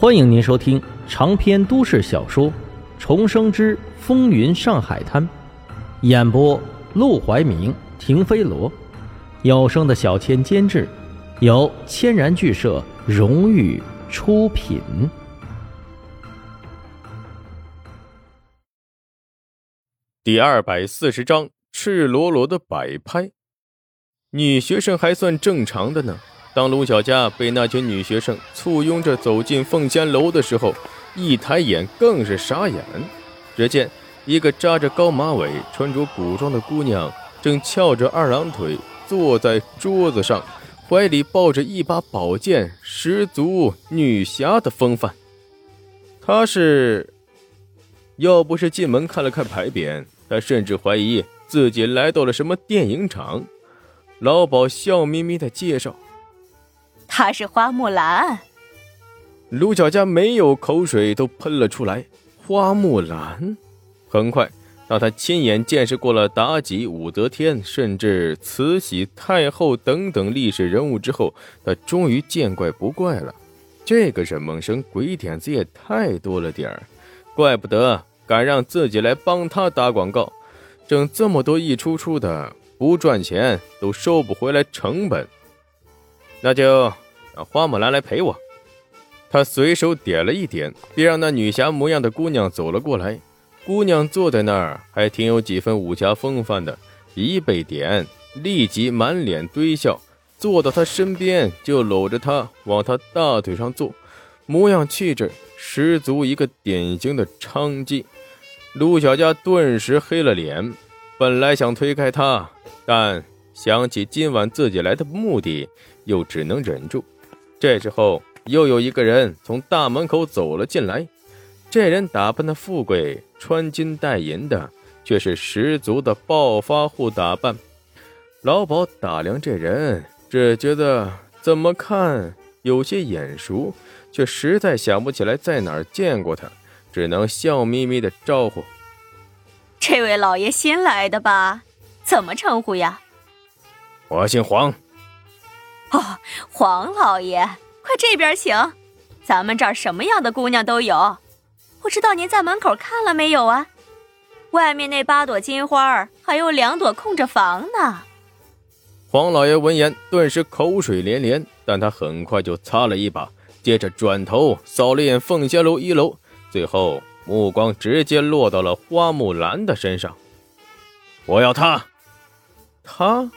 欢迎您收听长篇都市小说《重生之风云上海滩》，演播：陆怀明、停飞罗，有声的小千监制，由千然剧社荣誉出品。第二百四十章：赤裸裸的摆拍。女学生还算正常的呢。当卢小佳被那群女学生簇拥着走进凤仙楼的时候，一抬眼更是傻眼。只见一个扎着高马尾、穿着古装的姑娘，正翘着二郎腿坐在桌子上，怀里抱着一把宝剑，十足女侠的风范。她是，要不是进门看了看牌匾，他甚至怀疑自己来到了什么电影厂。老鸨笑眯眯地介绍。她是花木兰，卢小佳没有口水都喷了出来。花木兰，很快，当他亲眼见识过了妲己、武则天，甚至慈禧太后等等历史人物之后，他终于见怪不怪了。这个沈梦生鬼点子也太多了点儿，怪不得敢让自己来帮他打广告，挣这么多一出出的，不赚钱都收不回来成本。那就让花木兰来陪我。他随手点了一点，便让那女侠模样的姑娘走了过来。姑娘坐在那儿，还挺有几分武侠风范的。一被点，立即满脸堆笑，坐到他身边就搂着他往他大腿上坐，模样气质十足一个典型的娼妓。陆小佳顿时黑了脸，本来想推开他，但想起今晚自己来的目的。又只能忍住。这时候，又有一个人从大门口走了进来。这人打扮的富贵，穿金戴银的，却是十足的暴发户打扮。老鸨打量这人，只觉得怎么看有些眼熟，却实在想不起来在哪儿见过他，只能笑眯眯的招呼：“这位老爷新来的吧？怎么称呼呀？”“我姓黄。”哦，黄老爷，快这边请，咱们这儿什么样的姑娘都有。不知道您在门口看了没有啊？外面那八朵金花儿，还有两朵空着房呢。黄老爷闻言，顿时口水连连，但他很快就擦了一把，接着转头扫了眼凤仙楼一楼，最后目光直接落到了花木兰的身上。我要她。他，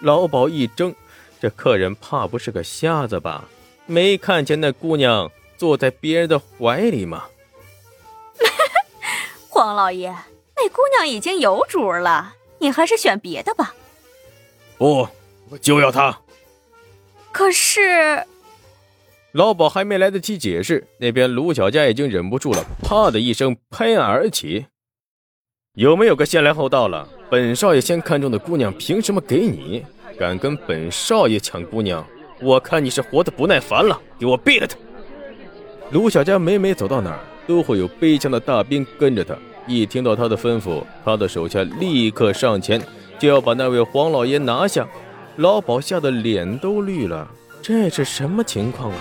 老鸨一怔。这客人怕不是个瞎子吧？没看见那姑娘坐在别人的怀里吗？黄老爷，那姑娘已经有主了，你还是选别的吧。不，我就要她。可是，老鸨还没来得及解释，那边卢小佳已经忍不住了，啪的一声拍案而起。有没有个先来后到了？本少爷先看中的姑娘，凭什么给你？敢跟本少爷抢姑娘，我看你是活得不耐烦了，给我毙了他！卢小佳每每走到哪儿，都会有背枪的大兵跟着他。一听到他的吩咐，他的手下立刻上前，就要把那位黄老爷拿下。老鸨吓得脸都绿了，这是什么情况啊？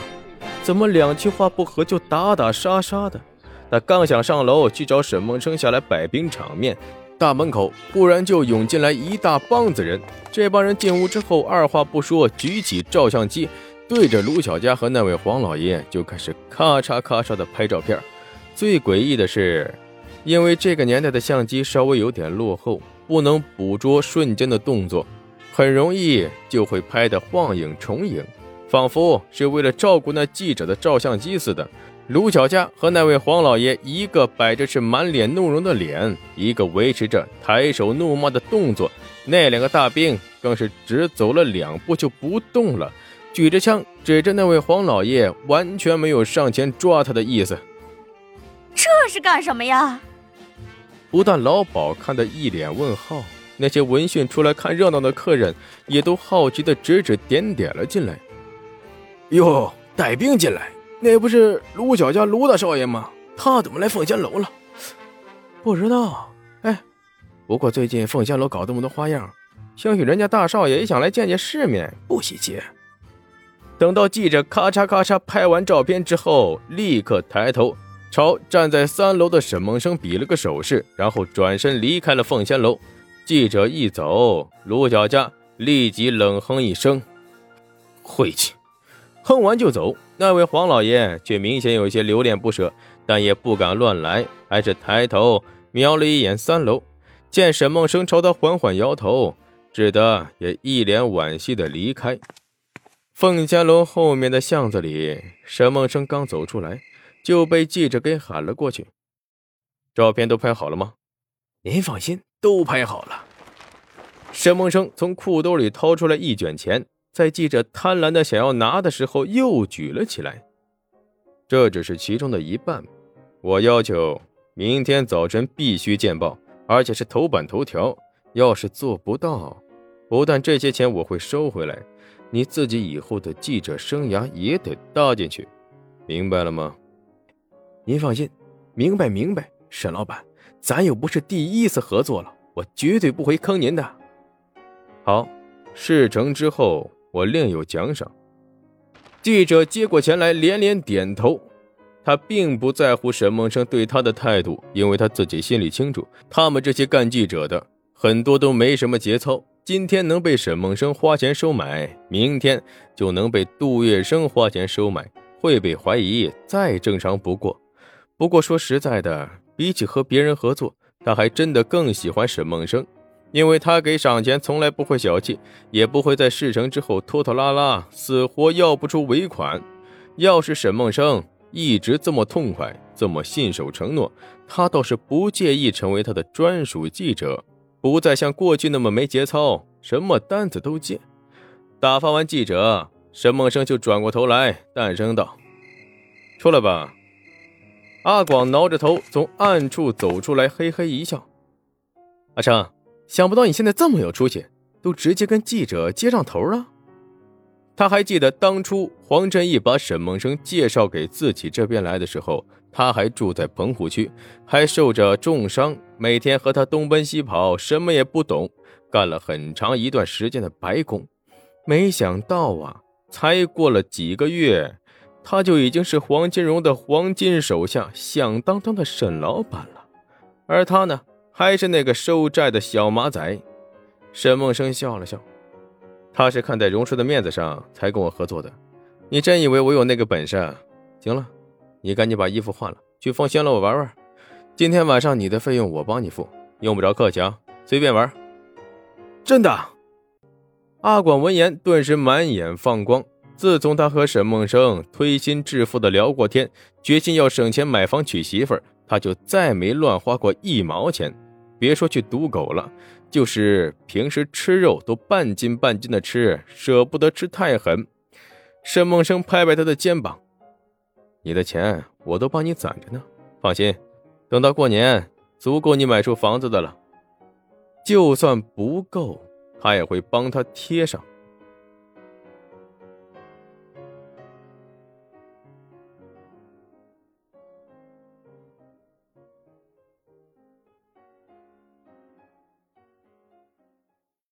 怎么两句话不合就打打杀杀的？他刚想上楼去找沈梦生下来摆平场面。大门口忽然就涌进来一大帮子人，这帮人进屋之后，二话不说，举起照相机，对着卢小佳和那位黄老爷就开始咔嚓咔嚓的拍照片。最诡异的是，因为这个年代的相机稍微有点落后，不能捕捉瞬间的动作，很容易就会拍的晃影重影，仿佛是为了照顾那记者的照相机似的。卢小佳和那位黄老爷，一个摆着是满脸怒容的脸，一个维持着抬手怒骂的动作。那两个大兵更是只走了两步就不动了，举着枪指着那位黄老爷，完全没有上前抓他的意思。这是干什么呀？不但老鸨看得一脸问号，那些闻讯出来看热闹的客人也都好奇的指指点点了进来。哟，带兵进来。那不是卢小佳卢大少爷吗？他怎么来凤仙楼了？不知道。哎，不过最近凤仙楼搞这么多花样，兴许人家大少爷也想来见见世面，不稀奇。等到记者咔嚓咔嚓拍完照片之后，立刻抬头朝站在三楼的沈梦生比了个手势，然后转身离开了凤仙楼。记者一走，卢小佳立即冷哼一声：“晦气！”哼完就走。那位黄老爷却明显有些留恋不舍，但也不敢乱来，还是抬头瞄了一眼三楼，见沈梦生朝他缓缓摇头，只得也一脸惋惜的离开。凤家楼后面的巷子里，沈梦生刚走出来，就被记者给喊了过去：“照片都拍好了吗？”“您放心，都拍好了。”沈梦生从裤兜里掏出来一卷钱。在记者贪婪的想要拿的时候，又举了起来。这只是其中的一半，我要求明天早晨必须见报，而且是头版头条。要是做不到，不但这些钱我会收回来，你自己以后的记者生涯也得搭进去，明白了吗？您放心，明白明白。沈老板，咱又不是第一次合作了，我绝对不会坑您的。好，事成之后。我另有奖赏。记者接过钱来，连连点头。他并不在乎沈梦生对他的态度，因为他自己心里清楚，他们这些干记者的很多都没什么节操。今天能被沈梦生花钱收买，明天就能被杜月笙花钱收买，会被怀疑，再正常不过。不过说实在的，比起和别人合作，他还真的更喜欢沈梦生。因为他给赏钱从来不会小气，也不会在事成之后拖拖拉拉，死活要不出尾款。要是沈梦生一直这么痛快，这么信守承诺，他倒是不介意成为他的专属记者，不再像过去那么没节操，什么单子都接。打发完记者，沈梦生就转过头来，淡声道：“出来吧。”阿广挠着头从暗处走出来，嘿嘿一笑：“阿成。”想不到你现在这么有出息，都直接跟记者接上头了。他还记得当初黄振义把沈梦生介绍给自己这边来的时候，他还住在棚户区，还受着重伤，每天和他东奔西跑，什么也不懂，干了很长一段时间的白工。没想到啊，才过了几个月，他就已经是黄金荣的黄金手下，响当当的沈老板了。而他呢？还是那个收债的小马仔，沈梦生笑了笑，他是看在荣叔的面子上才跟我合作的。你真以为我有那个本事？行了，你赶紧把衣服换了，去凤仙楼玩玩。今天晚上你的费用我帮你付，用不着客气啊，随便玩。真的？阿广闻言顿时满眼放光。自从他和沈梦生推心置腹的聊过天，决心要省钱买房娶媳妇儿，他就再没乱花过一毛钱。别说去赌狗了，就是平时吃肉都半斤半斤的吃，舍不得吃太狠。沈梦生拍拍他的肩膀：“你的钱我都帮你攒着呢，放心，等到过年足够你买处房子的了。就算不够，他也会帮他贴上。”